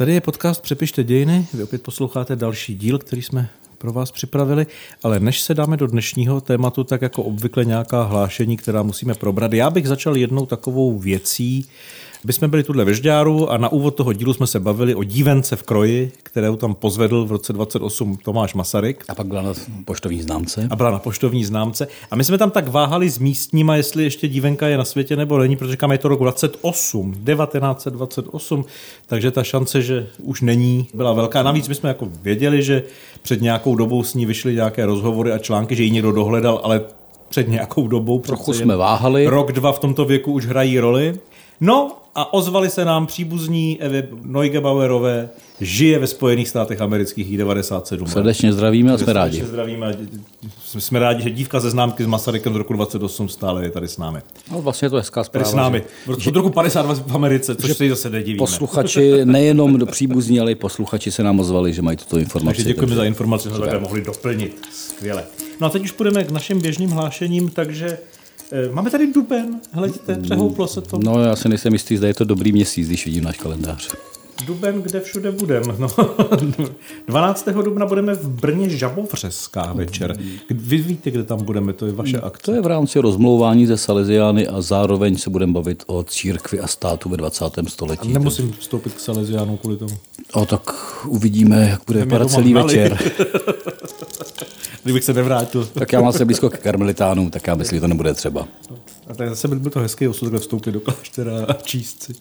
Tady je podcast Přepište dějiny. Vy opět posloucháte další díl, který jsme pro vás připravili, ale než se dáme do dnešního tématu, tak jako obvykle nějaká hlášení, která musíme probrat. Já bych začal jednou takovou věcí, my jsme byli tuhle ve Žďáru a na úvod toho dílu jsme se bavili o dívence v kroji, kterou tam pozvedl v roce 28 Tomáš Masaryk. A pak byla na poštovní známce. A byla na poštovní známce. A my jsme tam tak váhali s místníma, jestli ještě dívenka je na světě nebo není, protože kam je to rok 28, 1928, takže ta šance, že už není, byla velká. Navíc my jsme jako věděli, že před nějakou dobou s ní vyšly nějaké rozhovory a články, že ji někdo dohledal, ale před nějakou dobou. Trochu jsme váhali. Rok, dva v tomto věku už hrají roli. No a ozvali se nám příbuzní Evy Neugebauerové, žije ve Spojených státech amerických 97. Srdečně zdravíme a jsme rádi. Srdečně zdravíme. Jsme rádi, že dívka ze známky s Masarykem z roku 28 stále je tady s námi. No, vlastně je to hezká zpráva. Tady s námi. Že, od roku 52 v Americe, což se zase nedivíme. Posluchači, nejenom do příbuzní, ale i posluchači se nám ozvali, že mají tuto informaci. Takže děkujeme takže... za informaci, že jsme mohli doplnit. Skvěle. No a teď už půjdeme k našim běžným hlášením, takže máme tady duben, hledíte, přehouplo se to. No já si nejsem jistý, zda je to dobrý měsíc, když vidím náš kalendář. Duben, kde všude budem. No. 12. dubna budeme v Brně Žabovřeská večer. Vy víte, kde tam budeme, to je vaše akce. To je v rámci rozmlouvání ze Salesiány a zároveň se budeme bavit o církvi a státu ve 20. století. A nemusím vstoupit k Salesiánu kvůli tomu. O, tak uvidíme, jak bude vypadat celý večer. Kdybych se nevrátil. tak já mám se blízko k karmelitánům, tak já myslím, že to nebude třeba. A tak zase byl to hezký osud, vstoupit do kláštera a číst si.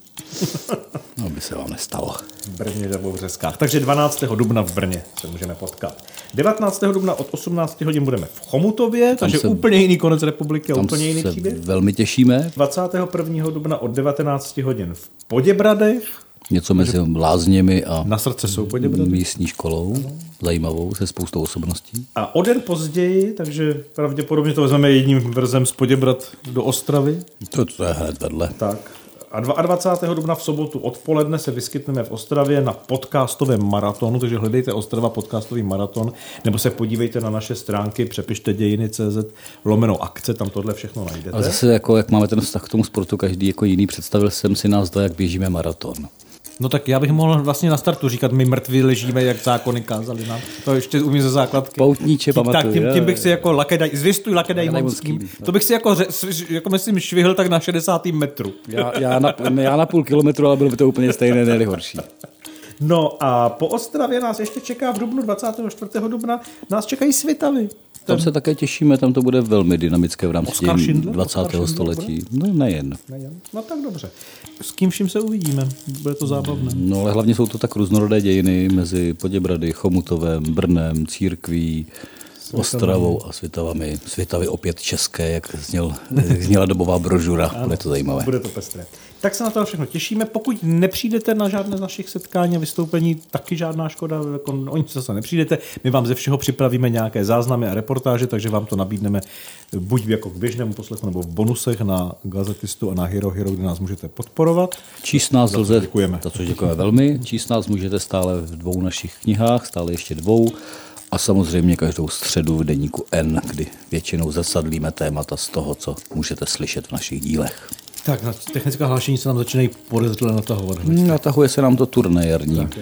no by se vám nestalo. V Brně nebo v Řeskách. Takže 12. dubna v Brně se můžeme potkat. 19. dubna od 18 hodin budeme v Chomutově, tam takže se, úplně jiný konec republiky a úplně jiný příběh. velmi těšíme. 21. dubna od 19 hodin v Poděbradech. Něco mezi lázněmi a na srdce jsou místní školou, ano. zajímavou, se spoustou osobností. A o den později, takže pravděpodobně to vezmeme jedním vrzem z Poděbrat do Ostravy. To, to je hned vedle. Tak. A 22. dubna v sobotu odpoledne se vyskytneme v Ostravě na podcastovém maratonu, takže hledejte Ostrava podcastový maraton, nebo se podívejte na naše stránky, přepište dějiny.cz lomeno akce, tam tohle všechno najdete. A zase, jako, jak máme ten vztah k tomu sportu, každý jako jiný, představil jsem si nás, jak běžíme maraton. No tak já bych mohl vlastně na startu říkat, my mrtví ležíme, jak zákony kázali nám. To ještě umím ze základky. Poutníče pamatuju. Tak tím, tím bych si jako lakedaj, zvěstuj lakedaj monským. To bych si jako, jako myslím, švihl tak na 60. metru. Já, já, na, já na půl kilometru, ale bylo by to úplně stejné, ne horší. No a po Ostravě nás ještě čeká v dubnu, 24. dubna, nás čekají Svitavy. Tam se také těšíme, tam to bude velmi dynamické v rámci Oscar Schindler, 20. Oscar století. No nejen. nejen. No tak dobře. S kým vším se uvidíme, bude to zábavné. No ale hlavně jsou to tak různorodé dějiny mezi Poděbrady, Chomutovem, Brnem, Církví, Ostravou a Svitavami. Svitavy opět české, jak, zněl, jak zněla dobová brožura. Ano, bude to zajímavé. Bude to pestré. Tak se na to všechno těšíme. Pokud nepřijdete na žádné z našich setkání a vystoupení, taky žádná škoda, jako o nic zase nepřijdete. My vám ze všeho připravíme nějaké záznamy a reportáže, takže vám to nabídneme buď jako k běžnému poslechu nebo v bonusech na Gazetistu a na Hero Hero, kde nás můžete podporovat. Číst nás lze, děkujeme. Za což děkujeme velmi. Číst nás můžete stále v dvou našich knihách, stále ještě dvou. A samozřejmě každou středu v deníku N, kdy většinou zasadlíme témata z toho, co můžete slyšet v našich dílech. Tak, technická hlášení se nám začínají podezřele natahovat. Hmm, natahuje se nám to turné jarní. Tak,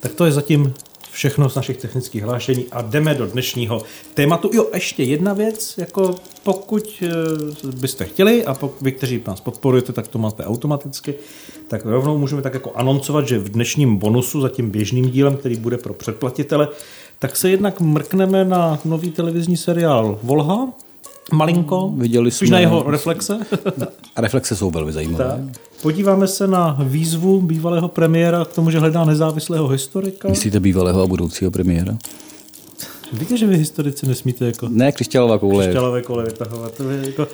tak to je zatím všechno z našich technických hlášení a jdeme do dnešního tématu. Jo, ještě jedna věc, jako pokud eh, byste chtěli a pokud vy, kteří nás podporujete, tak to máte automaticky, tak rovnou můžeme tak jako anoncovat, že v dnešním bonusu za tím běžným dílem, který bude pro předplatitele, tak se jednak mrkneme na nový televizní seriál Volha, malinko, Viděli jsme... na jeho reflexe. A reflexe jsou velmi zajímavé. Tak. Podíváme se na výzvu bývalého premiéra k tomu, že hledá nezávislého historika. Myslíte bývalého a budoucího premiéra? Víte, že vy historici nesmíte jako... Ne, křišťálová koule. Křišťálové koule vytahovat. To je jako...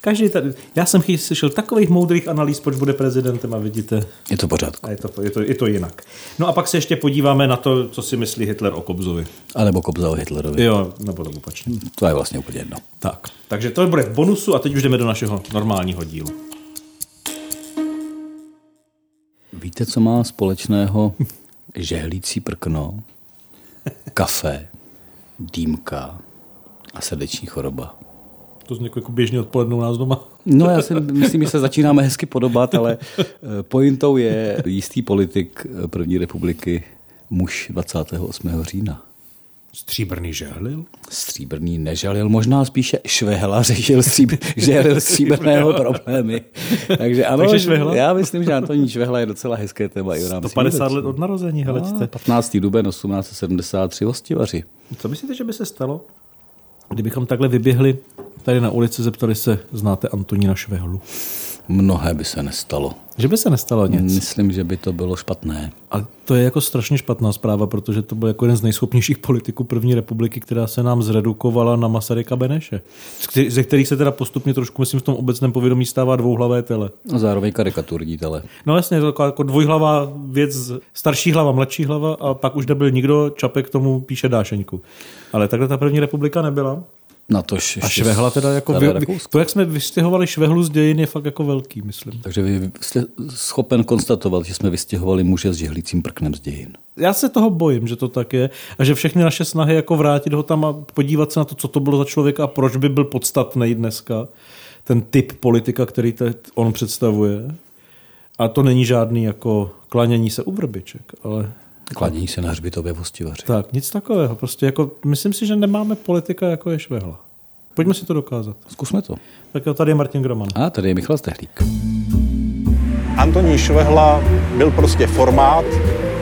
Každý tady, já jsem slyšel takových moudrých analýz, proč bude prezidentem a vidíte. Je to pořádku. A je to, je, to, je to jinak. No a pak se ještě podíváme na to, co si myslí Hitler o Kobzovi. A nebo Kobza o Hitlerovi. Jo, nebo to opačně. To je vlastně úplně jedno. Tak, takže to bude v bonusu a teď už jdeme do našeho normálního dílu. Víte, co má společného žehlící prkno, kafe, dýmka a srdeční choroba? To zní jako běžně odpoledne u nás doma. No já si myslím, že se začínáme hezky podobat, ale eh, pointou je jistý politik eh, první republiky, muž 28. října. Stříbrný žehlil? Stříbrný nežalil, možná spíše švehla řešil stříbr, žehlil stříbrného problémy. Takže ano, Takže švehla? já myslím, že Antonín Švehla je docela hezké téma. i v rámci 150 let od narození, hele, No, 15. duben 1873 hostivaři. Co myslíte, že by se stalo, kdybychom takhle vyběhli tady na ulici, zeptali se, znáte Antonína Švehlu? Mnohé by se nestalo. Že by se nestalo nic. Myslím, že by to bylo špatné. A to je jako strašně špatná zpráva, protože to byl jako jeden z nejschopnějších politiků první republiky, která se nám zredukovala na Masaryka Beneše, ze kterých se teda postupně trošku, myslím, v tom obecném povědomí stává dvouhlavé tele. A zároveň karikaturní tele. No jasně, je to taková jako dvojhlavá věc, starší hlava, mladší hlava a pak už nebyl nikdo, Čapek k tomu píše dášeňku. Ale takhle ta první republika nebyla. Na tož A ještě Švehla teda jako... Vy, to, jak jsme vystěhovali Švehlu z dějin, je fakt jako velký, myslím. Takže vy jste schopen konstatovat, že jsme vystěhovali muže s žehlícím prknem z dějin. Já se toho bojím, že to tak je a že všechny naše snahy jako vrátit ho tam a podívat se na to, co to bylo za člověka a proč by byl podstatný dneska, ten typ politika, který te, on představuje. A to není žádný jako klanění se u vrbiček, ale Klanění se na hřbitově vostivaři. tak, nic takového. Prostě jako, myslím si, že nemáme politika, jako je Švehla. Pojďme si to dokázat. Zkusme to. Tak jo, tady je Martin Groman. A tady je Michal Stehlík. Antonín Švehla byl prostě formát,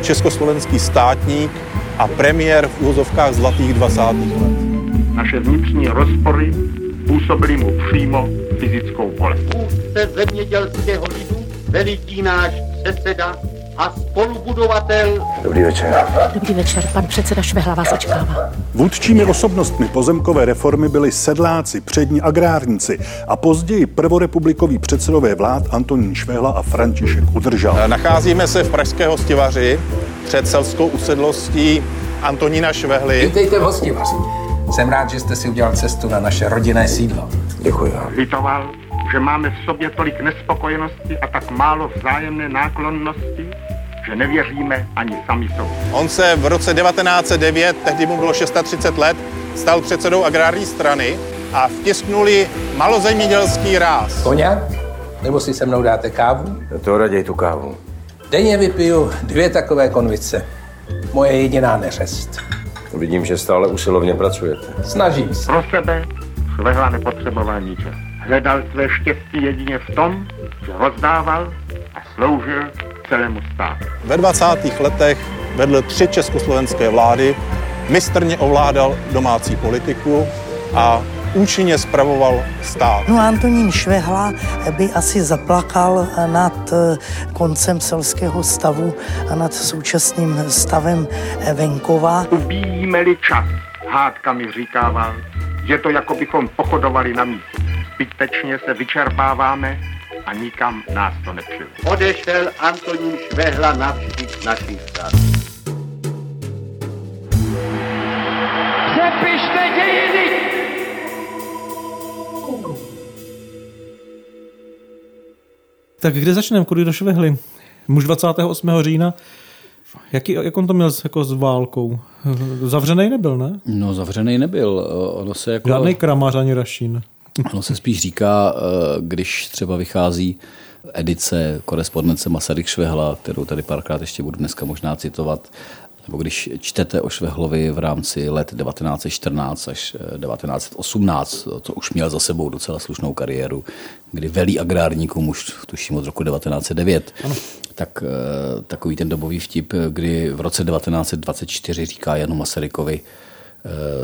československý státník a premiér v úzovkách zlatých 20. let. Naše vnitřní rozpory působily mu přímo fyzickou bolest. vůdce zemědělského lidu, veliký náš předseda a spolubudovatel Dobrý večer. Dobrý večer, pan předseda Švehla vás očekává. Vůdčími osobnostmi pozemkové reformy byli sedláci, přední agrárníci a později prvorepublikoví předsedové vlád Antonín Švehla a František Udržal. Nacházíme se v Pražské hostivaři před selskou usedlostí Antonína Švehly. Vítejte v hostivaři. Jsem rád, že jste si udělal cestu na naše rodinné sídlo. Děkuji vám. Litoval, že máme v sobě tolik nespokojenosti a tak málo vzájemné náklonnosti, že nevěříme ani sami sobě. On se v roce 1909, tehdy mu bylo 630 let, stal předsedou agrární strany a vtisknuli malozemědělský ráz. Koněk? Nebo si se mnou dáte kávu? To raději tu kávu. Denně vypiju dvě takové konvice. Moje jediná neřest. Vidím, že stále usilovně pracujete. Snažím se. Pro sebe Švehla nepotřeboval ničeho. Hledal své štěstí jedině v tom, že rozdával a sloužil celému státu. Ve 20. letech vedl tři československé vlády, mistrně ovládal domácí politiku a účinně spravoval stát. No Antonín Švehla by asi zaplakal nad eh, koncem selského stavu a nad současným stavem eh, venkova. Ubíjíme-li čas, hádkami říkával, je to jako bychom pochodovali na místě. Zbytečně se vyčerpáváme a nikam nás to nepřivede. odešel Antonín Švehla navždy z našich řad. Přepište dějiny! Tak kde začneme? Kudy do Švehly? Muž 28. října. Jaký, jak on to měl s, jako s válkou? Zavřený nebyl, ne? No, zavřený nebyl. Ono se jako... Žádný kramař ani rašín. Ono se spíš říká, eh, když třeba vychází edice korespondence Masaryk Švehla, kterou tady párkrát ještě budu dneska možná citovat, nebo když čtete o Švehlovi v rámci let 1914 až eh, 1918, to už měl za sebou docela slušnou kariéru, kdy velí agrárníkům už tuším od roku 1909, ano. tak eh, takový ten dobový vtip, kdy v roce 1924 říká Janu Masarykovi, eh,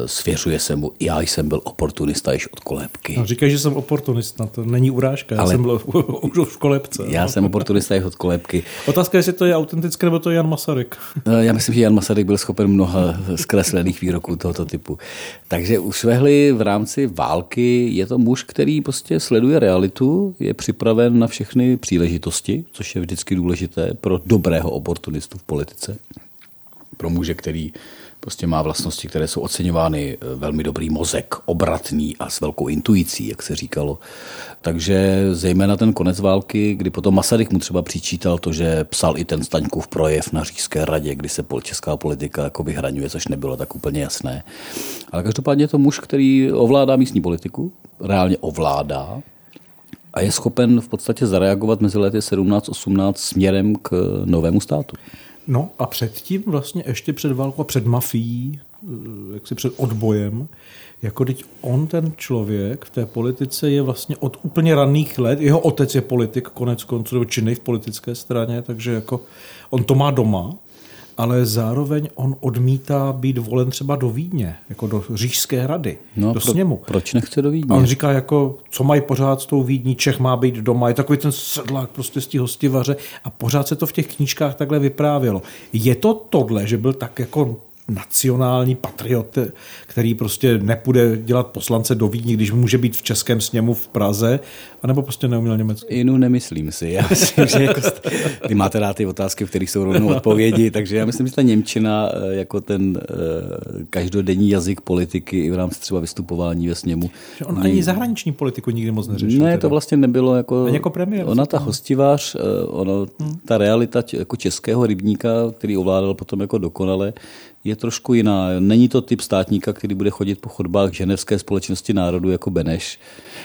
svěřuje se mu, já jsem byl oportunista již od kolébky. No, říkají, že jsem oportunista, to není urážka, já Ale- jsem byl už v kolebce. Já no. jsem oportunista již od kolébky. Otázka je, jestli to je autentické, nebo to je Jan Masaryk. Eh, Já myslím, že Jan Masaryk byl schopen mnoha zkreslených výroků tohoto typu. Takže u Švehly v rámci války je to muž, který prostě sleduje realitu, je připraven na všechny příležitosti, což je vždycky důležité pro dobrého oportunistu v politice. pro muže, který prostě má vlastnosti, které jsou oceňovány eh, velmi dobrý mozek, obratný a s velkou intuicí, jak se říkalo. Takže zejména ten konec války, kdy potom Masaryk mu třeba přičítal to, že psal i ten Staňkův projev na Říšské radě, kdy se česká politika jako vyhraňuje, což nebylo tak úplně jasné. Ale každopádně je to muž, který ovládá místní politiku, reálně ovládá, a je schopen v podstatě zareagovat mezi lety 17-18 směrem k novému státu. No a předtím vlastně ještě před válkou před mafií, eh, jak si před odbojem, jako teď on ten člověk v té politice je vlastně od úplně raných let, jeho otec je politik, konec konců, činný v politické straně, takže jako on to má doma, ale zároveň on odmítá být volen třeba do Vídně, jako do Řížské rady, no, do pro, sněmu. Proč nechce do Vídně? A on říká, jako, co mají pořád s tou Vídní, Čech má být doma, je takový ten sedlák prostě z té hostivaře a pořád se to v těch knížkách takhle vyprávělo. Je to tohle, že byl tak jako nacionální patriot, který prostě nepůjde dělat poslance do Vídni, když může být v českém sněmu v Praze, anebo prostě neuměl německy? Inu nemyslím si. Já myslím, že jako, vy máte rád ty otázky, v kterých jsou rovnou odpovědi, takže já myslím, že ta Němčina eh, jako ten eh, každodenní jazyk politiky i v rámci třeba vystupování ve sněmu. Že on ani zahraniční politiku nikdy moc neřešil. Ne, teda. to vlastně nebylo jako... Ani jako premiér. Ona ta hostivář, eh, ono, hmm. ta realita jako českého rybníka, který ovládal potom jako dokonale, je trošku jiná. Není to typ státníka, který bude chodit po chodbách ženevské společnosti národů jako Beneš.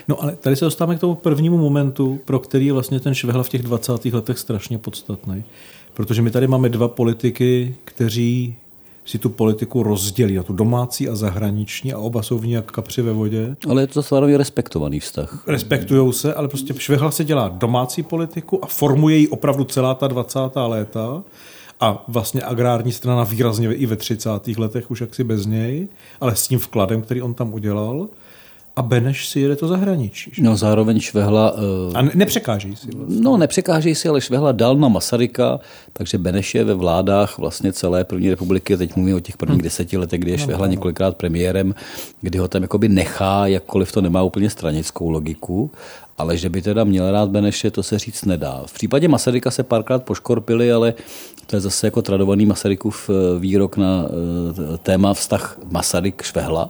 No ale tady se dostáváme k tomu prvnímu momentu, pro který je vlastně ten Švehla v těch 20. letech strašně podstatný. Protože my tady máme dva politiky, kteří si tu politiku rozdělí na tu domácí a zahraniční a oba jsou v ní jak kapři ve vodě. Ale je to zároveň respektovaný vztah. Respektujou se, ale prostě Švehla se dělá domácí politiku a formuje ji opravdu celá ta 20. léta a vlastně agrární strana výrazně i ve 30. letech už jaksi bez něj, ale s tím vkladem, který on tam udělal a Beneš si jede to zahraničí. Že? No zároveň Švehla... Uh... A ne- nepřekáží si. Vlastně. No nepřekáží si, ale Švehla dal na Masaryka, takže Beneš je ve vládách vlastně celé první republiky, teď mluvím o těch prvních hmm. deseti letech, kdy je no, Švehla no, no. několikrát premiérem, kdy ho tam jakoby nechá, jakkoliv to nemá úplně stranickou logiku, ale že by teda měl rád Beneše, to se říct nedá. V případě Masaryka se párkrát poškorpili, ale to je zase jako tradovaný Masarykův eh, výrok na eh, téma vztah Masaryk-Švehla,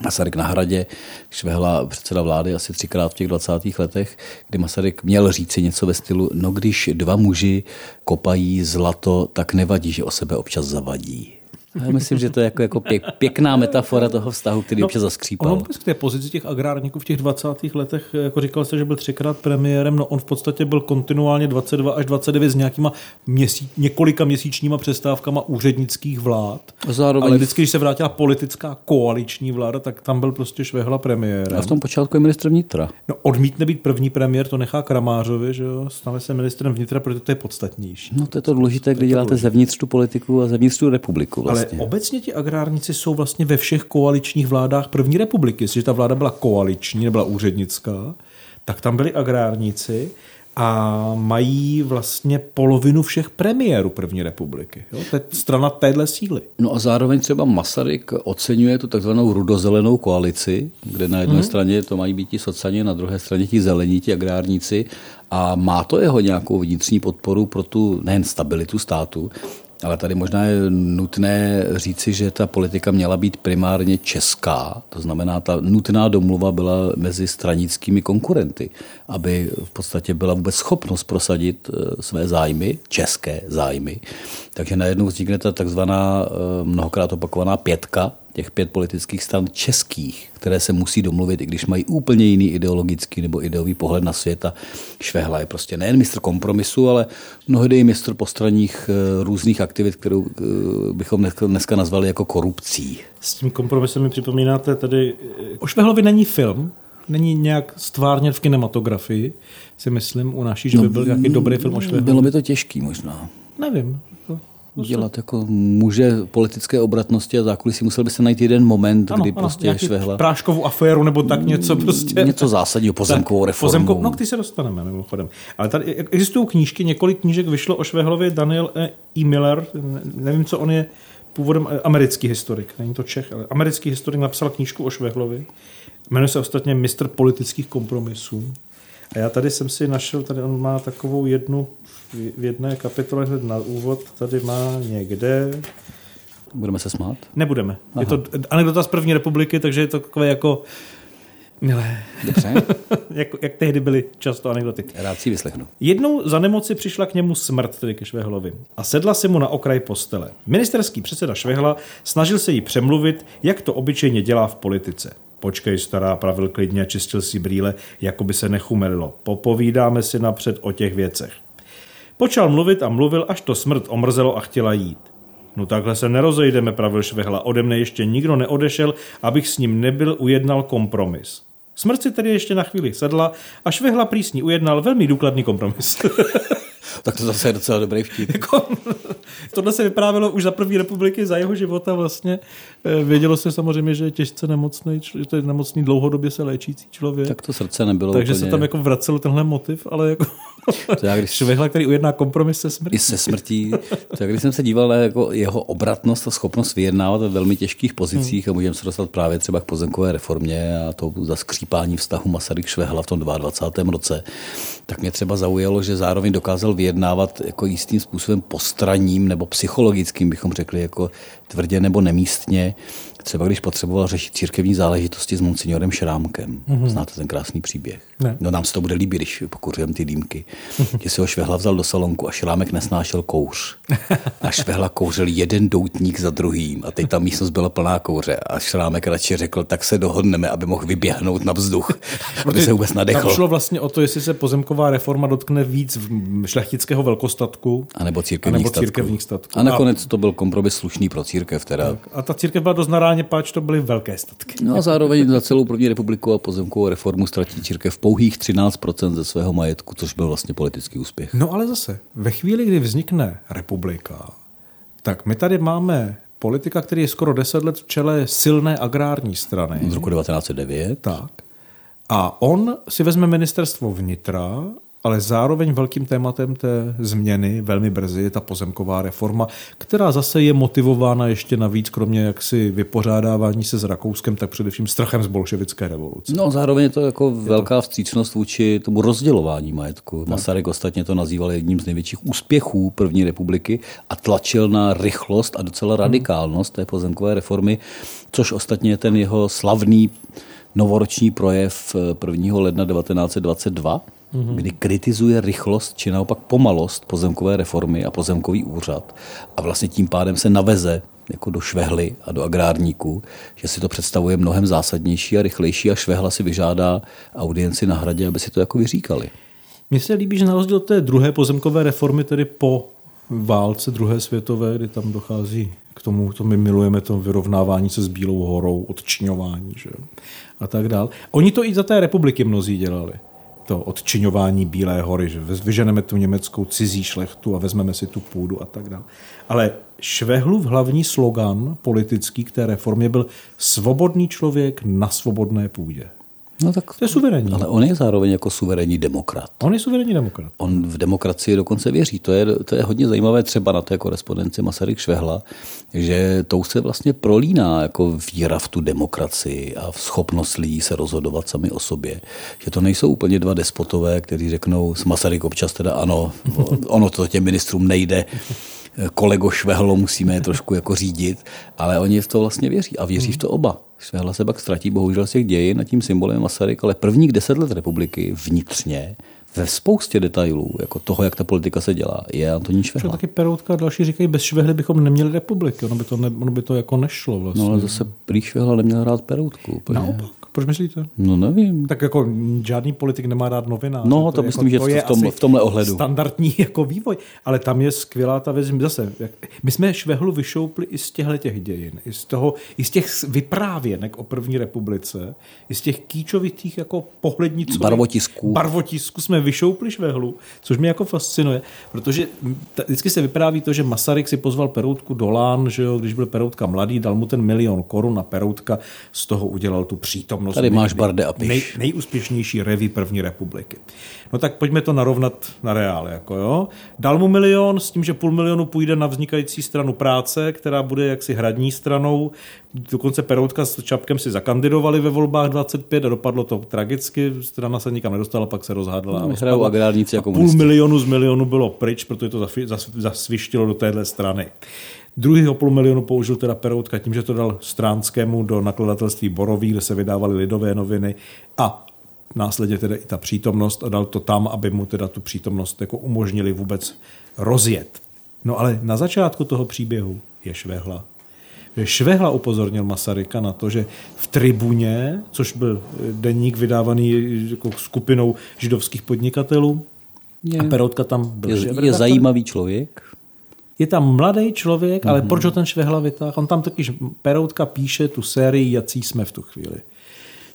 Masaryk na hradě, Švehla předseda vlády asi třikrát v těch 20. letech, kdy Masaryk měl říci něco ve stylu, no když dva muži kopají zlato, tak nevadí, že o sebe občas zavadí. Já myslím, že to je jako, jako pěk, pěkná metafora toho vztahu, který no, občas zaskřípal. Ono k té pozici těch agrárníků v těch 20. letech, jako říkal jste, že byl třikrát premiérem, no on v podstatě byl kontinuálně 22 až 29 s nějakýma měsíc, několika měsíčníma přestávkama úřednických vlád. Zároveň... Ale vždycky, když se vrátila politická koaliční vláda, tak tam byl prostě Švehla premiér. A v tom počátku je ministr vnitra. No odmítne být první premiér, to nechá Kramářovi, že jo, stane se ministrem vnitra, protože to je podstatnější. No to je to důležité, když děláte zevnitř tu politiku a zevnitř tu republiku. Vlastně. Ale Vlastně. obecně ti agrárníci jsou vlastně ve všech koaličních vládách první republiky. Jestliže ta vláda byla koaliční, nebyla úřednická, tak tam byli agrárníci a mají vlastně polovinu všech premiérů první republiky. Jo? To je strana téhle síly. No a zároveň třeba Masaryk oceňuje tu takzvanou rudozelenou koalici, kde na jedné hmm. straně to mají být ti socani, na druhé straně ti zelení, ti agrárníci a má to jeho nějakou vnitřní podporu pro tu nejen stabilitu státu, ale tady možná je nutné říci, že ta politika měla být primárně česká, to znamená, ta nutná domluva byla mezi stranickými konkurenty, aby v podstatě byla vůbec schopnost prosadit eh, své zájmy, české zájmy. Takže najednou vznikne ta takzvaná eh, mnohokrát opakovaná pětka, těch pět politických stran českých, které se musí domluvit, i když mají úplně jiný ideologický nebo ideový pohled na svět. A Švehla je prostě nejen mistr kompromisu, ale mnohdy i mistr postranních eh, různých aktivit, kterou eh, bychom dneska nazvali jako korupcí. S tím kompromisem mi připomínáte tady, o Švehlovi není film, není nějak stvárněn v kinematografii, si myslím, u naší, že by no, byl nějaký dobrý film o Švehlovi. Bylo by to těžký možná. Nevím dělat jako muže politické obratnosti a zákulisí, musel by se najít jeden moment, ano, kdy ano, prostě švehla. Práškovou aféru nebo tak něco prostě. Něco zásadního, pozemkovou reformu. Pozemkou, no, ty se dostaneme mimochodem. Ale tady existují knížky, několik knížek vyšlo o Švehlově, Daniel E. e. Miller, nevím, co on je, původem e, americký historik, není to Čech, ale americký historik napsal knížku o Švehlovi. Jmenuje se ostatně Mistr politických kompromisů. A já tady jsem si našel, tady on má takovou jednu v jedné kapitole hned na úvod, tady má někde Budeme se smát? Nebudeme. Aha. Je to anekdota z první republiky, takže je to takové jako milé. Dobře. jak, jak tehdy byly často anekdoty. Rád si vyslechnu. Jednou za nemoci přišla k němu smrt, tedy ke Švehlovi, a sedla si mu na okraj postele. Ministerský předseda Švehla snažil se jí přemluvit, jak to obyčejně dělá v politice. Počkej, stará, pravil klidně a čistil si brýle, jako by se nechumelilo. Popovídáme si napřed o těch věcech. Počal mluvit a mluvil, až to smrt omrzelo a chtěla jít. No takhle se nerozejdeme, pravil Švehla. Ode mne ještě nikdo neodešel, abych s ním nebyl ujednal kompromis. Smrt si tedy ještě na chvíli sedla a Švehla prý ujednal velmi důkladný kompromis. tak to zase je docela dobrý vtip. Jako, tohle se vyprávělo už za první republiky, za jeho života vlastně. Eh, vědělo se samozřejmě, že je těžce nemocný, že to je nemocný dlouhodobě se léčící člověk. Tak to srdce nebylo Takže úplně... se tam jako vracel tenhle motiv, ale jako to já, když... Švehla, který ujedná kompromis se smrtí. I se smrtí. To když jsem se díval na jako jeho obratnost a schopnost vyjednávat ve velmi těžkých pozicích hmm. a můžeme se dostat právě třeba k pozemkové reformě a to za skřípání vztahu Masaryk Švehla v tom 22. roce, tak mě třeba zaujalo, že zároveň dokázal vyjednávat jako jistým způsobem postraním nebo psychologickým, bychom řekli, jako tvrdě nebo nemístně třeba když potřeboval řešit církevní záležitosti s monsignorem Šrámkem. Mm-hmm. Znáte ten krásný příběh? Ne. No nám se to bude líbit, když pokuřujeme ty dýmky. Mm-hmm. Že si ho Švehla vzal do salonku a Šrámek nesnášel kouř. A Švehla kouřil jeden doutník za druhým a teď ta místnost byla plná kouře. A Šrámek radši řekl, tak se dohodneme, aby mohl vyběhnout na vzduch, aby se vůbec nadechl. Tam šlo vlastně o to, jestli se pozemková reforma dotkne víc šlechtického velkostatku, a nebo církevních, a nebo církevních statků. A nakonec to byl kompromis slušný pro církev. Teda. Tak. A ta církev byla dost morálně páč to byly velké statky. No a zároveň za celou první republiku a pozemkovou reformu ztratí církev pouhých 13% ze svého majetku, což byl vlastně politický úspěch. No ale zase, ve chvíli, kdy vznikne republika, tak my tady máme politika, který je skoro 10 let v čele silné agrární strany. Z roku 1909. Tak. A on si vezme ministerstvo vnitra ale zároveň velkým tématem té změny velmi brzy je ta pozemková reforma, která zase je motivována ještě navíc, kromě jaksi vypořádávání se s Rakouskem, tak především strachem z bolševické revoluce. No zároveň je to jako je velká to... vstřícnost vůči tomu rozdělování majetku. Tak. Masaryk ostatně to nazýval jedním z největších úspěchů první republiky a tlačil na rychlost a docela hmm. radikálnost té pozemkové reformy, což ostatně je ten jeho slavný novoroční projev 1. ledna 1922, mm-hmm. kdy kritizuje rychlost či naopak pomalost pozemkové reformy a pozemkový úřad a vlastně tím pádem se naveze jako do švehly a do agrárníků, že si to představuje mnohem zásadnější a rychlejší a švehla si vyžádá audienci na hradě, aby si to jako vyříkali. Mně se líbí, že na rozdíl té druhé pozemkové reformy, tedy po válce druhé světové, kdy tam dochází k tomu, to my milujeme to vyrovnávání se s Bílou horou, odčiňování že? a tak dál. Oni to i za té republiky mnozí dělali to odčiňování Bílé hory, že vyženeme tu německou cizí šlechtu a vezmeme si tu půdu a tak dále. Ale Švehlův hlavní slogan politický k té reformě byl svobodný člověk na svobodné půdě. No tak, to je suverénní. Ale on je zároveň jako suverénní demokrat. On je suverénní demokrat. On v demokracii dokonce věří. To je, to je hodně zajímavé třeba na té korespondenci Masaryk Švehla, že tou se vlastně prolíná jako víra v tu demokracii a v schopnost lidí se rozhodovat sami o sobě. Že to nejsou úplně dva despotové, kteří řeknou, s Masaryk občas teda ano, ono to těm ministrům nejde, kolego Švehlo, musíme je trošku jako řídit, ale oni v to vlastně věří a věří v to oba. Švehla se pak ztratí bohužel z těch dějin a tím symbolem Masaryk, ale prvních deset let republiky vnitřně ve spoustě detailů, jako toho, jak ta politika se dělá, je Antonín Švehla. taky Peroutka a další říkají, bez Švehly bychom neměli republiky, ono by to, ne, ono by to jako nešlo vlastně. No ale zase prý Švehla neměl rád Peroutku. Naopak. Proč myslíte? No nevím. Tak jako žádný politik nemá rád novináře. No, to, to myslím, jako, že to v, tom, v tomhle ohledu. Standardní jako vývoj. Ale tam je skvělá ta věc. Zase, jak, my jsme Švehlu vyšoupli i z těchto těch dějin, i z, toho, i z těch vyprávěnek o první republice, i z těch kýčovitých jako pohledniců. Barvotisků. Barvotisků jsme vyšoupli Švehlu, což mě jako fascinuje, protože t- vždycky se vypráví to, že Masaryk si pozval Peroutku do Lán, že jo, když byl Peroutka mladý, dal mu ten milion korun a Peroutka z toho udělal tu přítomnost přítomnost. Tady máš Barde a Piš. Nej, nejúspěšnější reví první republiky. No tak pojďme to narovnat na reál. Jako jo. Dal mu milion s tím, že půl milionu půjde na vznikající stranu práce, která bude jaksi hradní stranou. Dokonce Peroutka s Čapkem si zakandidovali ve volbách 25 a dopadlo to tragicky. Strana se nikam nedostala, pak se rozhádla. No, hrajou agrárníci a Půl milionu z milionu bylo pryč, protože to zasvištilo do téhle strany. Druhýho půl milionu použil teda Peroutka tím, že to dal Stránskému do nakladatelství Boroví, kde se vydávaly lidové noviny a následně teda i ta přítomnost a dal to tam, aby mu teda tu přítomnost jako umožnili vůbec rozjet. No ale na začátku toho příběhu je Švehla. Švehla upozornil Masaryka na to, že v tribuně, což byl denník vydávaný jako skupinou židovských podnikatelů, je, a Peroutka tam byl. Je, je zajímavý člověk. Je tam mladý člověk, mm-hmm. ale proč ho ten Švehla vytáhl? On tam totiž, Peroutka píše tu sérii, jací jsme v tu chvíli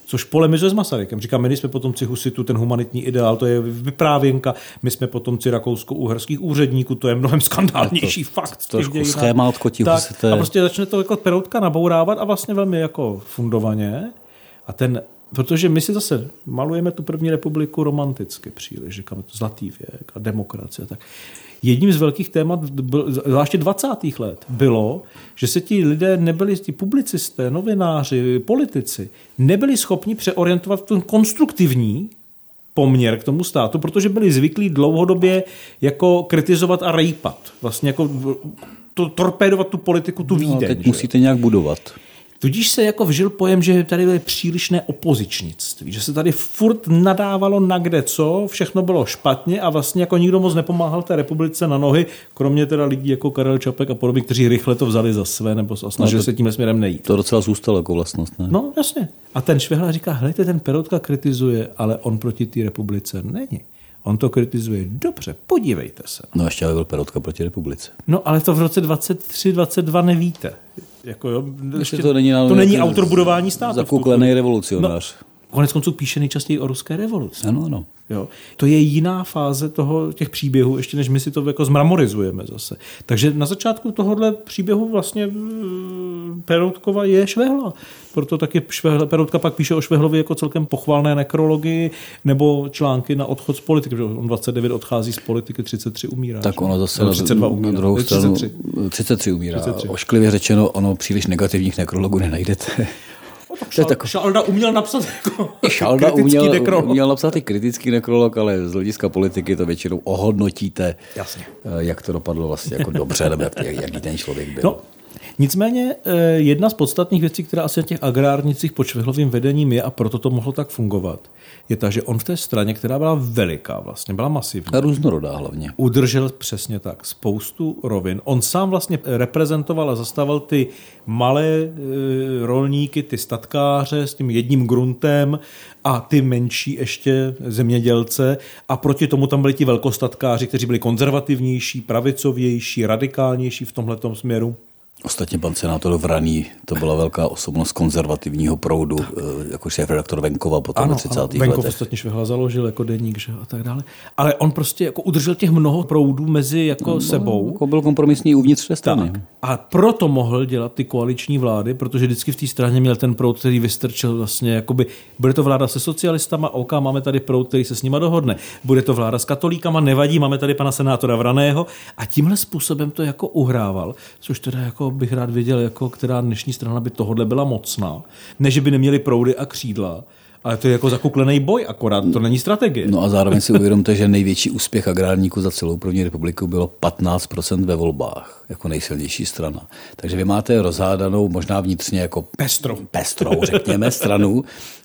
což polemizuje s Masarykem. Říká, my jsme potomci Husitu, ten humanitní ideál, to je vyprávěnka, my jsme potomci rakousko-uherských úředníků, to je mnohem skandálnější to, fakt. Trošku schéma od kotí tak, Husité. A prostě začne to jako peroutka nabourávat a vlastně velmi jako fundovaně. A ten Protože my si zase malujeme tu první republiku romanticky příliš, říkáme to zlatý věk a demokracie. Tak jedním z velkých témat, zvláště 20. let, bylo, že se ti lidé nebyli, ti publicisté, novináři, politici, nebyli schopni přeorientovat ten konstruktivní poměr k tomu státu, protože byli zvyklí dlouhodobě jako kritizovat a rejpat. Vlastně jako to, torpédovat tu politiku, tu výdeň. No, teď že? musíte nějak budovat. Tudíž se jako vžil pojem, že tady byly přílišné opozičnictví, že se tady furt nadávalo na kde co, všechno bylo špatně a vlastně jako nikdo moc nepomáhal té republice na nohy, kromě teda lidí jako Karel Čapek a podobně, kteří rychle to vzali za své nebo snažili no, se tím směrem nejít. To docela zůstalo jako vlastnost, ne? No, jasně. A ten Švehla říká, hledajte, ten Peroutka kritizuje, ale on proti té republice není. On to kritizuje. Dobře, podívejte se. No ještě ale byl Peroutka proti republice. No ale to v roce 23, 22 nevíte. Jako jo, ještě, to není, to není autor budování státu. Zakuklený revolucionář. No, konec konců píše nejčastěji o ruské revoluci. Ano, ano. Jo. To je jiná fáze toho, těch příběhů, ještě než my si to jako zmramorizujeme zase. Takže na začátku tohohle příběhu vlastně mm, Peroutkova je Švehla. Proto taky Švehle, Peroutka pak píše o Švehlovi jako celkem pochvalné nekrologii nebo články na odchod z politiky. Protože on 29 odchází z politiky, 33 umírá. Tak ono zase no, 32 umírá. na druhou stranu 33, 33 umírá. 33. Ošklivě řečeno, ono příliš negativních nekrologů nenajdete. To je tak... Šalda uměl napsat jako Šalda uměl, nekrolog. uměl napsat i kritický nekrolog, ale z hlediska politiky to většinou ohodnotíte, Jasně. Eh, jak to dopadlo vlastně jako dobře, nebo jak, jaký ten člověk byl. No, Nicméně eh, jedna z podstatných věcí, která asi na těch agrárnicích pod švehlovým vedením je a proto to mohlo tak fungovat, je ta, že on v té straně, která byla veliká, vlastně byla masivní. A různorodá hlavně. Udržel přesně tak spoustu rovin. On sám vlastně reprezentoval a zastavil ty malé e, rolníky, ty statkáře s tím jedním gruntem a ty menší ještě zemědělce a proti tomu tam byli ti velkostatkáři, kteří byli konzervativnější, pravicovější, radikálnější v tomhle směru. Ostatně pan senátor Vraný, to byla velká osobnost konzervativního proudu, tak. Eh, jako šéf redaktor Venkova potom ano, v 30. Ano, Venkov letech. ostatně Švehla založil jako deník že, a tak dále. Ale on prostě jako udržel těch mnoho proudů mezi jako no, sebou. Jako byl kompromisní uvnitř té strany. Tak. A proto mohl dělat ty koaliční vlády, protože vždycky v té straně měl ten proud, který vystrčil vlastně, jakoby, bude to vláda se socialistama, OK, máme tady proud, který se s nima dohodne. Bude to vláda s katolíkama, nevadí, máme tady pana senátora Vraného a tímhle způsobem to jako uhrával, což teda jako bych rád věděl, jako která dnešní strana by tohle byla mocná. Ne, že by neměli proudy a křídla, ale to je jako zakuklený boj, akorát to není strategie. No a zároveň si uvědomte, že největší úspěch agrárníků za celou první republiku bylo 15% ve volbách, jako nejsilnější strana. Takže vy máte rozhádanou, možná vnitřně jako pestrou, pestrou řekněme, stranu,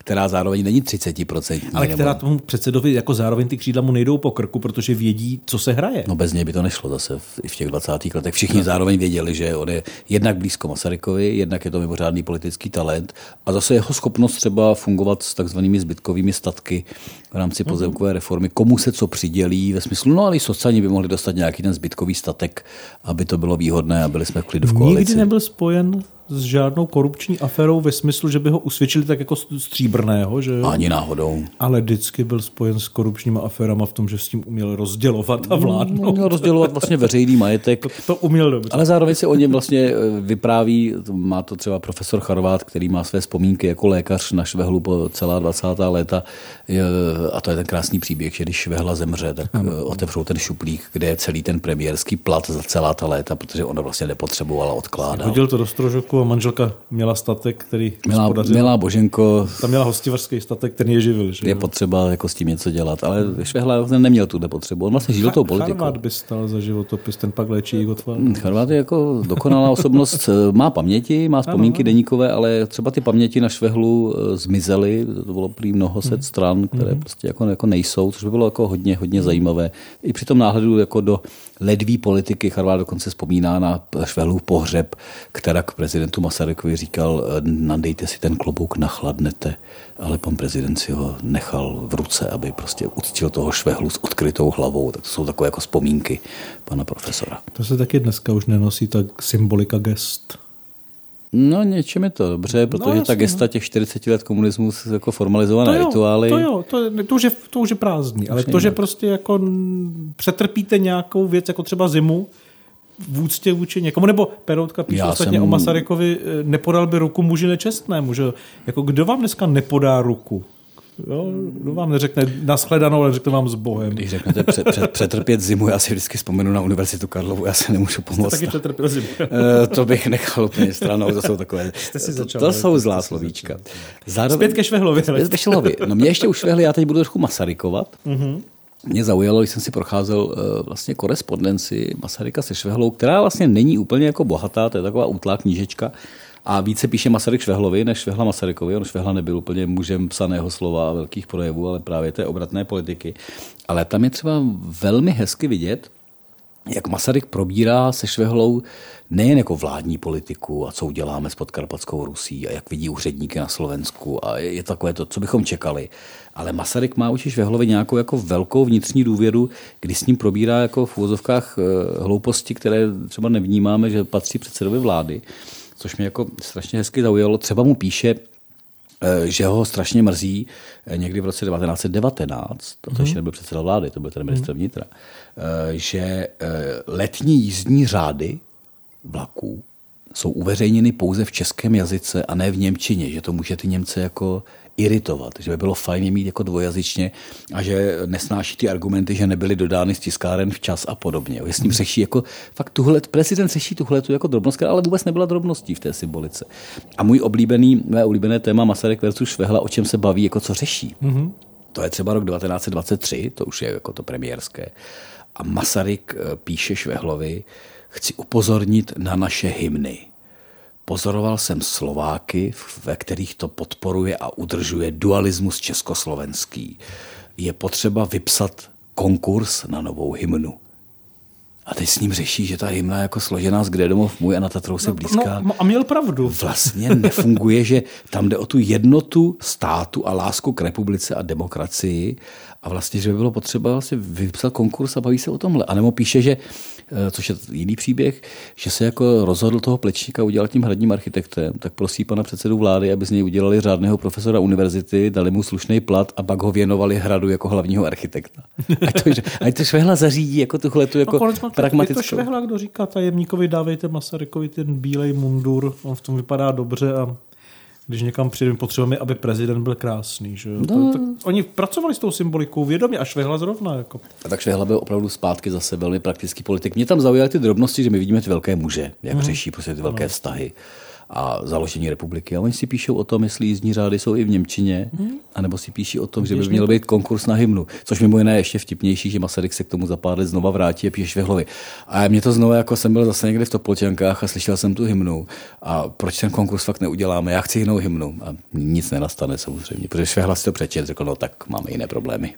která zároveň není 30%. Ale která nebo... tomu předsedovi jako zároveň ty křídla mu nejdou po krku, protože vědí, co se hraje. No bez něj by to nešlo zase v, i v těch 20. letech. Všichni no. zároveň věděli, že on je jednak blízko Masarykovi, jednak je to mimořádný politický talent a zase jeho schopnost třeba fungovat s takzvanými zbytkovými statky v rámci mhm. pozemkové reformy, komu se co přidělí ve smyslu, no ale sociální by mohli dostat nějaký ten zbytkový statek, aby to bylo výhodné a byli jsme v klidu v koalici. Nikdy nebyl spojen s žádnou korupční aferou ve smyslu, že by ho usvědčili tak jako stříbrného, že jo? Ani náhodou. Ale vždycky byl spojen s korupčníma aferama v tom, že s tím uměl rozdělovat a vládnout. Uměl rozdělovat vlastně veřejný majetek. To, to uměl dobře. Ale zároveň se o něm vlastně eh, vypráví, má to třeba profesor Charvát, který má své vzpomínky jako lékař na Švehlu po celá 20. léta. A to je ten krásný příběh, že když Švehla zemře, tak ano. Eh, otevřou ten šuplík, kde je celý ten premiérský plat za celá ta léta, protože ona vlastně nepotřebovala odkládat. Hodil to do strožoku Boženkova manželka měla statek, který Milá, hospodařil. milá Boženko, Ta měla hostivařský statek, ten je živil. Že? je potřeba jako s tím něco dělat, ale Švehla ten neměl tuhle potřebu. On vlastně žil tou politikou. Charvát by stal za životopis, ten pak léčí Jigotvar. Hmm, Charvát je jako dokonalá osobnost, eh, má paměti, má vzpomínky deníkové, ale třeba ty paměti na Švehlu eh, zmizely, to bylo prý mnoho set stran, které prostě jako, jako nejsou, což by bylo jako hodně, hodně zajímavé. I při tom náhledu jako do ledví politiky Charvát dokonce vzpomíná na Švehlův pohřeb, která k prezidentu Masarykovi říkal, eh, nadejte si ten klobouk, nachladnete, ale pan prezident si ho nechal v ruce, aby prostě uctil toho Švehlu s odkrytou hlavou. Tak to jsou takové jako vzpomínky pana profesora. To se taky dneska už nenosí tak symbolika gest. No něčem je to dobře, protože jasně, ta gesta těch 40 let komunismu jsou jako formalizované To jo, rituály. to jo, to, to, už je, to už je prázdný, ale to, že prostě jako přetrpíte nějakou věc, jako třeba zimu, v úctě vůči někomu, nebo Peroutka píše Já ostatně jsem- o Masarykovi, eh, nepodal by ruku muži nečestnému, že jako kdo vám dneska nepodá ruku? Jo, kdo vám neřekne nashledanou, ale řekne vám s Bohem. Když řeknete před, před, přetrpět zimu, já si vždycky vzpomenu na Univerzitu Karlovu, já se nemůžu pomoct. taky přetrpěl zimu. Eh, to bych nechal úplně stranou, to jsou takové, si to, začal, to jsou zlá jste slovíčka. Zároveň, Zpět ke Švehlovi. Zpět ke Švehlovi. No mě ještě u Švehly, já teď budu trošku Masarykovat. Mhm. Mě zaujalo, když jsem si procházel eh, vlastně korespondenci Masaryka se Švehlou, která vlastně není úplně jako bohatá, to je taková útlá knížečka. A více píše Masaryk Švehlovi než Švehla Masarykovi. On Švehla nebyl úplně mužem psaného slova a velkých projevů, ale právě té obratné politiky. Ale tam je třeba velmi hezky vidět, jak Masaryk probírá se Švehlou nejen jako vládní politiku a co uděláme s podkarpatskou Rusí a jak vidí úředníky na Slovensku a je takové to, co bychom čekali. Ale Masaryk má už Švehlovi nějakou jako velkou vnitřní důvěru, kdy s ním probírá jako v úvozovkách eh, hlouposti, které třeba nevnímáme, že patří předsedovi vlády, což mě jako strašně hezky zaujalo. Třeba mu píše, že ho strašně mrzí eh, někdy v roce 1919, to ještě nebyl předseda vlády, to byl ten ministr vnitra, eh, že eh, letní jízdní řády vlaků jsou uveřejněny pouze v českém jazyce a ne v Němčině, že to může ty Němce jako iritovat, že by bylo fajn mít jako dvojazyčně a že nesnáší ty argumenty, že nebyly dodány z tiskáren včas a podobně. Je s ním řeší jako, fakt tuhle, prezident řeší tuhle tu jako drobnost, která ale vůbec nebyla drobností v té symbolice. A můj oblíbený, mé oblíbené téma Masaryk versus Švehla, o čem se baví, jako co řeší. Mhm. To je třeba rok 1923, to už je jako to premiérské. A Masaryk eh, píše Švehlovi, chci upozornit na naše hymny. Pozoroval jsem Slováky, ve kterých to podporuje a udržuje dualismus československý. Je potřeba vypsat konkurs na novou hymnu. A teď s ním řeší, že ta hymna je jako složená z Kde domov můj a na Tatrou se blízká No, a měl pravdu. vlastně nefunguje, že tam jde o tu jednotu státu a lásku k republice a demokracii a vlastně, že by bylo potřeba vlastně vypsat konkurs a baví se o tomhle. A nebo píše, že, což je jiný příběh, že se jako rozhodl toho plečníka udělat tím hradním architektem, tak prosí pana předsedu vlády, aby z něj udělali řádného profesora univerzity, dali mu slušný plat a pak ho věnovali hradu jako hlavního architekta. Ať to, ať to Švehla zařídí jako tuhle tu jako No, konců, Je to pragmatickou. Švehla, kdo říká tajemníkovi, dávejte Masarykovi ten bílej mundur, on v tom vypadá dobře a když někam přijdeme, potřebujeme, aby prezident byl krásný. Že jo? No. To, tak oni pracovali s tou symbolikou vědomě a Švehla zrovna. Jako. A tak Švehla byl opravdu zpátky zase velmi praktický politik. Mě tam zaujaly ty drobnosti, že my vidíme ty velké muže, jak Mhm. řeší prostě ty velké vztahy a založení republiky. A oni si píšou o tom, jestli jízdní řády jsou i v Němčině, Mhm. anebo si píší o tom, že by měl být konkurs na hymnu. Což mimo jiné je ještě vtipnější, že Masaryk se k tomu za pár let znova vrátí a píše Švehlovi. A mě to znovu, jako jsem byl zase někde v Topolčankách a slyšel jsem tu hymnu. A proč ten konkurs fakt neuděláme? Já chci jinou hymnu. A nic nenastane samozřejmě, protože Švehla si to přečet, řekl, no tak máme jiné problémy.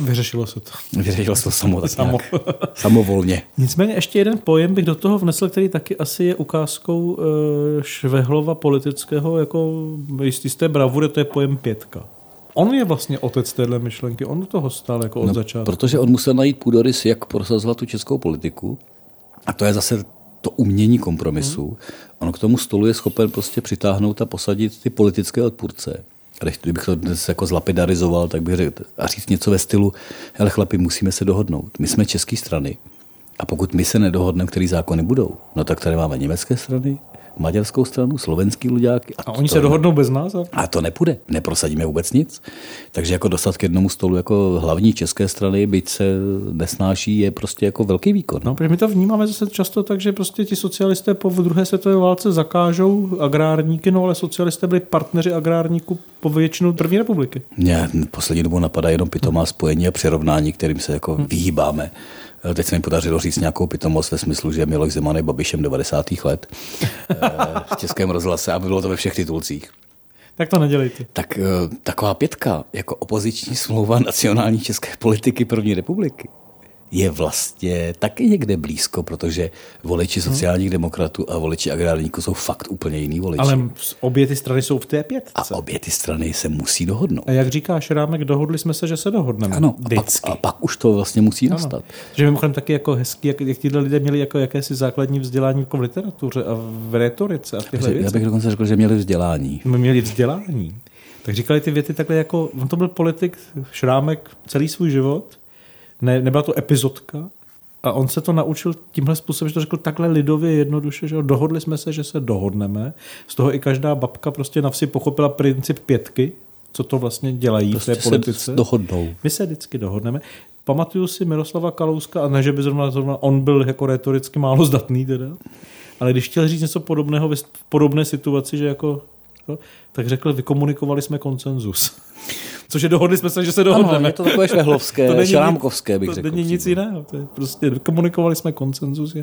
Vyřešilo se to. Vyřešil se to samo, tak Samo. Samo. samovolně. Nicméně ještě jeden pojem bych do toho vnesl, který taky asi je ukázkou e, Švehlova politického jako jistý z té bravury, to je pojem pětka. On je vlastně otec téhle myšlenky, on do toho stál jako od no, začátku. Protože on musel najít půdorys, jak prosazovat tu českou politiku. A to je zase to umění kompromisu. Hmm. On k tomu stolu je schopen prostě přitáhnout a posadit ty politické odpůrce. Kdybych to dnes jako zlapidarizoval, tak bych řekl a říct něco ve stylu, hele chlapi, musíme se dohodnout. My jsme české strany a pokud my se nedohodneme, který zákony budou, no tak tady máme německé strany, maďarskou stranu, slovenský luďáky. A, a oni se dohodnou bez nás? A... a to nepůjde, neprosadíme vůbec nic. Takže jako dostat k jednomu stolu jako hlavní české strany, byť se nesnáší, je prostě jako velký výkon. No, protože my to vnímáme zase často tak, že prostě ti socialisté po druhé světové válce zakážou agrárníky, no ale socialisté byli partneři agrárníků po většinu první republiky. Mě poslední dobou napadá jenom pitomá spojení a přirovnání, kterým se jako hmm. vyhýbáme. Teď se mi podařilo říct nějakou pitomost ve smyslu, že Miloš Zeman je Babišem 90. let eh, v Českém rozhlase a bylo to ve všech titulcích. Tak to nedělejte. Tak eh, taková pětka jako opoziční smlouva nacionální české politiky první republiky je vlastně taky někde blízko, protože voliči hmm. sociálních demokratů a voliči agrárníků jsou fakt úplně jiný voliči. Ale obě ty strany jsou v té pětce. A obě ty strany se musí dohodnout. A jak říká Šrámek, dohodli jsme se, že se dohodneme. Ano, a pak, a pak už to vlastně musí ano. nastat. Že mimochodem taky jako hezký, jak, jak tyhle lidé měli jako jakési základní vzdělání jako v literatuře a v retorice a tyhle Já bych dokonce řekl, že měli vzdělání. My měli vzdělání. Tak říkali ty věty takhle jako, on to byl politik, Šrámek celý svůj život, ne, nebyla to epizodka, a on se to naučil tímhle způsobem, že to řekl takhle lidově jednoduše, že dohodli jsme se, že se dohodneme. Z toho i každá babka prostě na vsi pochopila princip pětky, co to vlastně dělají prostě v té politice. Se dohodnou. My se vždycky dohodneme. Pamatuju si Miroslava Kalouska, a ne, že by zrovna, zrovna on byl jako retoricky málo zdatný teda, ale když chtěl říct něco podobného v podobné situaci, že jako, to, tak řekl, vykomunikovali jsme konsenzus. Což je dohodli jsme se, že se dohodneme. Ano, je to takové švehlovské, to šrámkovské, bych to řekl. To není nic jiného. To je prostě komunikovali jsme koncenzus,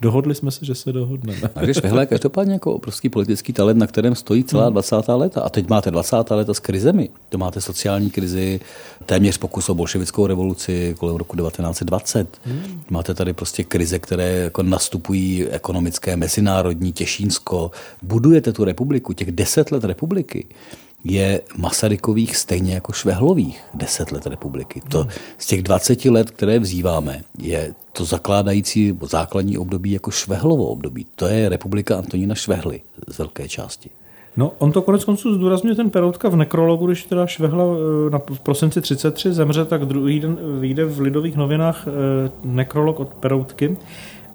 dohodli jsme se, že se dohodneme. A když Švehle je každopádně jako obrovský politický talent, na kterém stojí celá hmm. 20. léta. A teď máte 20. léta s krizemi. To máte sociální krizi, téměř pokus o bolševickou revoluci kolem roku 1920. Hmm. Máte tady prostě krize, které jako nastupují ekonomické, mezinárodní, Těšínsko. Budujete tu republiku, těch deset let republiky je Masarykových stejně jako Švehlových deset let republiky. To z těch 20 let, které vzýváme, je to zakládající základní období jako Švehlovo období. To je republika Antonína Švehly z velké části. No, on to konec konců zdůrazňuje ten Peroutka v nekrologu, když teda Švehla eh, na prosinci 33 zemře, tak druhý den vyjde v Lidových novinách eh, nekrolog od Peroutky,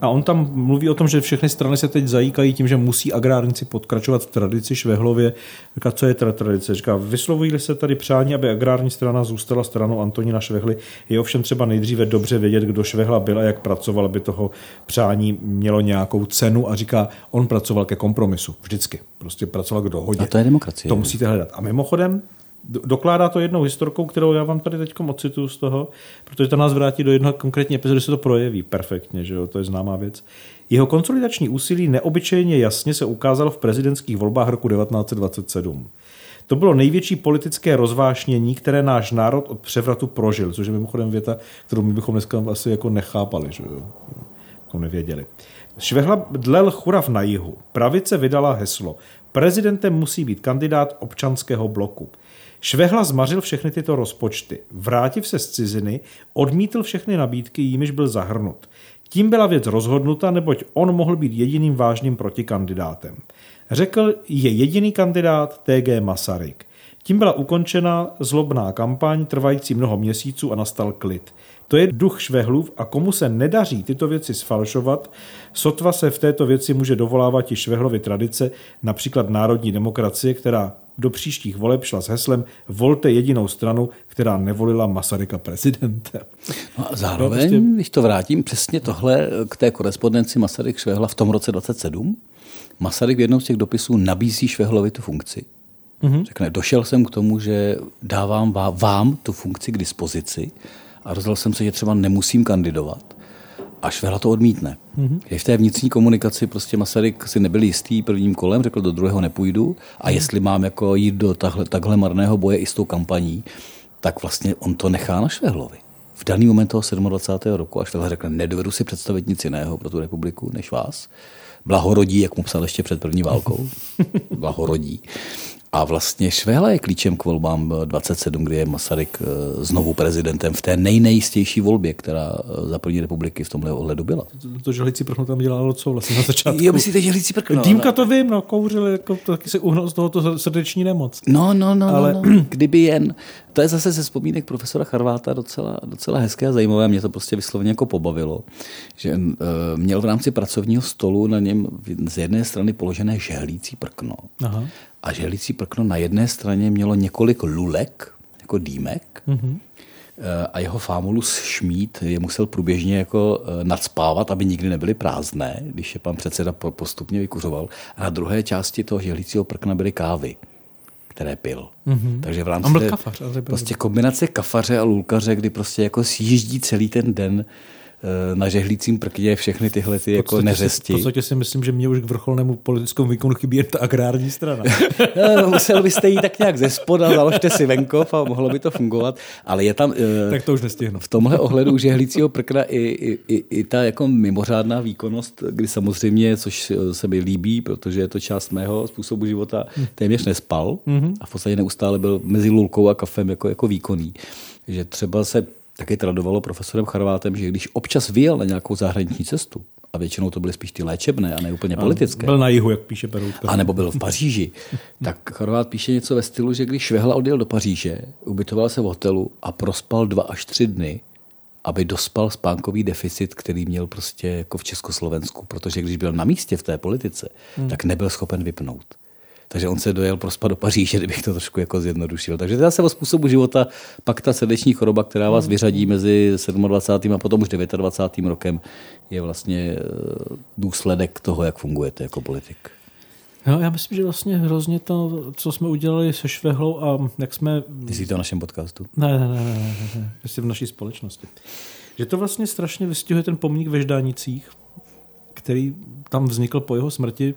a on tam mluví o tom, že všechny strany se teď zajíkají tím, že musí agrárníci podkračovat v tradici Švehlově. Říká, co je teda tradice? Říká, vyslovují se tady přání, aby agrární strana zůstala stranou Antonína Švehly. Je ovšem třeba nejdříve dobře vědět, kdo Švehla byl a jak pracoval, aby toho přání mělo nějakou cenu. A říká, on pracoval ke kompromisu. Vždycky. Prostě pracoval k dohodě. A to je demokracie. To musíte hledat. A mimochodem, dokládá to jednou historkou, kterou já vám tady teď ocituju z toho, protože to nás vrátí do jednoho konkrétní epizody, se to projeví perfektně, že jo, to je známá věc. Jeho konsolidační úsilí neobyčejně jasně se ukázalo v prezidentských volbách roku 1927. To bylo největší politické rozvášnění, které náš národ od převratu prožil, což je mimochodem věta, kterou my bychom dneska asi jako nechápali, že jo, jako nevěděli. Švehla dlel churav na jihu. Pravice vydala heslo. Prezidentem musí být kandidát občanského bloku. Švehla zmařil všechny tyto rozpočty. Vrátiv se z ciziny, odmítl všechny nabídky, jimiž byl zahrnut. Tím byla věc rozhodnuta, neboť on mohl být jediným vážným protikandidátem. Řekl, je jediný kandidát TG Masaryk. Tím byla ukončena zlobná kampaň trvající mnoho měsíců a nastal klid. To je duch švehlův a komu se nedaří tyto věci sfalšovat, sotva se v této věci může dovolávat i švehlovy tradice, například národní demokracie, která do příštích voleb šla s heslem volte jedinou stranu, která nevolila Masaryka prezidentem. No a zároveň, no, prostě... když to vrátím, přesně tohle k té korespondenci Masaryk Švehla v tom roce 27, Masaryk v jednom z těch dopisů nabízí Švehlovi tu funkci. Mm-hmm. Řekne, došel jsem k tomu, že dávám vám tu funkci k dispozici a rozhodl jsem se, že třeba nemusím kandidovat. A Švehla to odmítne. Mm-hmm. v té vnitřní komunikaci prostě Masaryk si nebyl jistý prvním kolem, řekl, do druhého nepůjdu a mm-hmm. jestli mám jako jít do tahle, takhle marného boje i s tou kampaní, tak vlastně on to nechá na Švehlovi. V daný moment toho 27. roku a Švehla řekl, nedovedu si představit nic jiného pro tu republiku než vás. Blahorodí, jak mu psal ještě před první válkou. Blahorodí. A vlastně Švehla je klíčem k volbám 27, kdy je Masaryk eh, znovu prezidentem v té nejnejistější volbě, která eh, za první republiky v tomhle ohledu byla. To želící prkno tam dělalo co vlastně na začátku. Jo, myslíte želící prkno? Dýmka to vím, no, kouřil, jako, to taky se uhnul z tohoto srdeční nemoc. No, no, no, Ale- ale... no, no. kdyby jen. To je zase ze vzpomínek profesora Charváta docela, docela hezké a zajímavé. Mě to prostě vysloveně jako pobavilo, že uh, měl v rámci pracovního stolu na něm z jedné strany položené žehlící prkno. Aha. A žehlící prkno na jedné straně mělo několik lulek, jako dýmek, Mhm. Eh, a jeho fámulus Šmít je musel průběžně jako eh, nadspávat, aby nikdy nebyly prázdné, když je pan předseda po- postupně vykuřoval. A na druhé části toho žehlícího prkna byly kávy, které pil. Mhm. Takže v On rámci byl kafař, ale byl- prostě kombinace kafaře a lulkaře, kdy prostě jako sjíždí celý ten den na žehlícím prkně všechny tyhle ty jako podstatě neřesti. V podstatě si myslím, že mě už k vrcholnému politickému výkonu chybí jen ta agrární strana. No, musel byste jít tak nějak ze spoda, založte si venkov a mohlo by to fungovat, ale je tam... eh, tak to už nestihnu. V tomhle ohledu už je hlícího prkna i, i, i, i ta jako mimořádná výkonnost, kdy samozřejmě, což se mi líbí, protože je to část mého způsobu života, téměř nespal Mhm. a v podstatě neustále byl mezi lulkou a kafem jako, jako výkonný. Že třeba se taky tradovalo profesorem Charvátem, že když občas vyjel na nějakou zahraniční cestu, a většinou to byly spíš ty léčebné a ne úplně politické. Byl na jihu, jak píše Peroutka. A nebo byl v Paříži. tak Chorvát píše něco ve stylu, že když Švehla odjel do Paříže, ubytoval se v hotelu a prospal dva až tři dny, aby dospal spánkový deficit, který měl prostě jako v Československu, protože když byl na místě v té politice, Hmm. tak nebyl schopen vypnout. Takže on se dojel prospat do Paříže, kdybych to trošku jako zjednodušil. Takže to je zase o způsobu života, pak ta srdeční choroba, která vás vyřadí mezi 27. a potom už 29. rokem, je vlastně eh, důsledek toho, jak fungujete jako politik. No, já myslím, že vlastně hrozně to, co jsme udělali se Švehlou a jak jsme... Ty jsi to v našem podcastu? Ne, ne, ne, ne, ne, ne. V naší společnosti. Že to vlastně strašně vystihuje ten pomník ve Ždánicích, který tam vznikl po jeho smrti.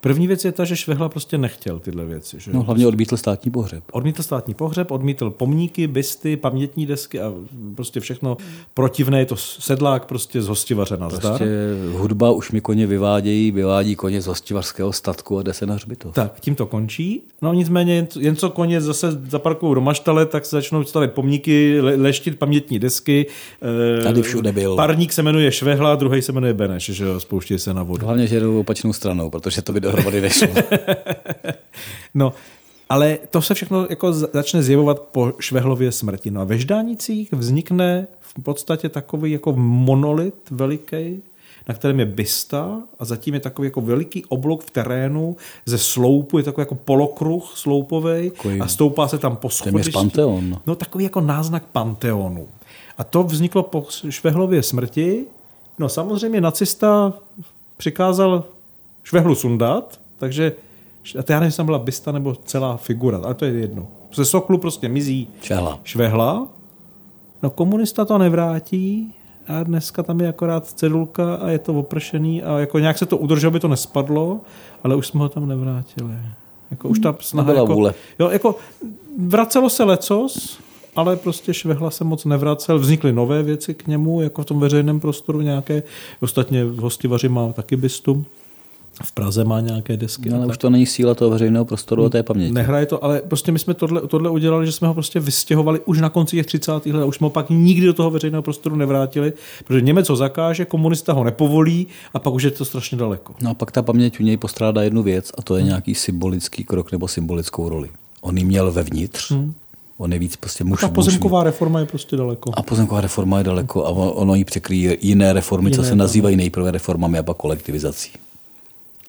První věc je ta, že Švehla prostě nechtěl tyhle věci. Že? No, hlavně odmítl státní pohřeb. Odmítl státní pohřeb, odmítl pomníky, bysty, pamětní desky a prostě všechno protivné. Je to sedlák prostě z hostivaře na zdar. Prostě hudba už mi koně vyvádějí, vyvádí koně z hostivařského statku a jde se na hřbitov. Tak, tím to končí. No nicméně, jen, jen co koně zase zaparkují do maštale, tak se začnou stavět pomníky, le, leštit pamětní desky. Eh, Tady všude byl. Parník se jmenuje Švehla, druhý se jmenuje Beneš, že jo, spouští se na vodu. Hlavně, že jdou opačnou stranou, protože to by dohromady nešlo. No, ale to se všechno jako za- začne zjevovat po Švehlově smrti. No a ve Ždánicích vznikne v podstatě takový jako monolit veliký, na kterém je bysta a zatím je takový jako veliký oblok v terénu ze sloupu, je takový jako polokruh sloupovej Takový a stoupá se tam po schodišti. panteon. No takový jako náznak panteonu. A to vzniklo po Švehlově smrti. No samozřejmě nacista přikázal Švehlu sundat, takže a to já nevím, jestli tam byla bysta nebo celá figura, ale to je jedno. Ze soklu prostě mizí Švehla. Švehla. No komunista to nevrátí a dneska tam je akorát cedulka a je to opršený a jako nějak se to udrželo, aby to nespadlo, ale už jsme ho tam nevrátili. Jako už ta snaha Nebyla jako, vůle. Jo, jako vracelo se lecos, ale prostě Švehla se moc nevracel. Vznikly nové věci k němu, jako v tom veřejném prostoru nějaké. Ostatně Hostivaři má taky bystu. V Praze má nějaké desky. No, a ale tak. už to není síla toho veřejného prostoru a té paměti. Nehraje to, ale prostě my jsme tohle, tohle udělali, že jsme ho prostě vystěhovali už na konci těch 30. let a už jsme ho pak nikdy do toho veřejného prostoru nevrátili, protože Němec ho zakáže, komunista ho nepovolí a pak už je to strašně daleko. No a pak ta paměť u něj postrádá jednu věc a to je nějaký symbolický krok nebo symbolickou roli. On ji měl vevnitř, Hmm. on je víc prostě muž. Ta muž pozemková reforma je prostě daleko. A pozemková reforma je daleko a on- ono jí překryje jiné reformy, co Jiné, se nazývají nejprve reformami a pak kolektivizací.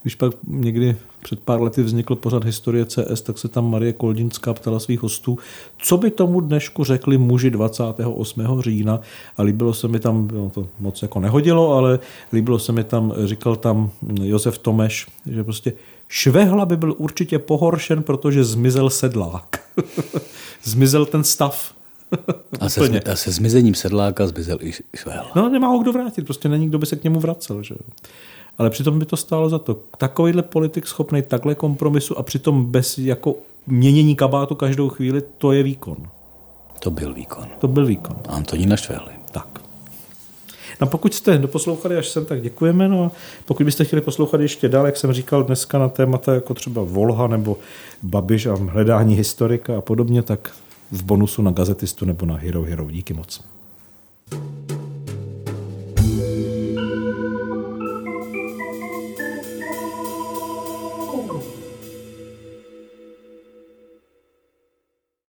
Když pak někdy před pár lety vznikl pořad historie CS, tak se tam Marie Koldinská ptala svých hostů, co by tomu dnešku řekli muži 28. října a líbilo se mi tam, no to moc jako nehodilo, ale líbilo se mi tam, říkal tam Josef Tomeš, že prostě Švehla by byl určitě pohoršen, protože zmizel sedlák. zmizel ten stav. A se, zmi- a se zmizením sedláka zmizel i Švehla. No nemá ho kdo vrátit, prostě není kdo by se k němu vracel. Že? Ale přitom by to stálo za to. Takovýhle politik schopný takhle kompromisu a přitom bez jako měnění kabátu každou chvíli, to je výkon. To byl výkon. To byl výkon. Antonína Švehly. Tak. No pokud jste doposlouchali až sem, tak děkujeme. No a pokud byste chtěli poslouchat ještě dál, jak jsem říkal dneska na témata jako třeba Volha nebo Babiš a hledání historika a podobně, tak v bonusu na gazetistu nebo na Hero Hero. Díky moc. thank you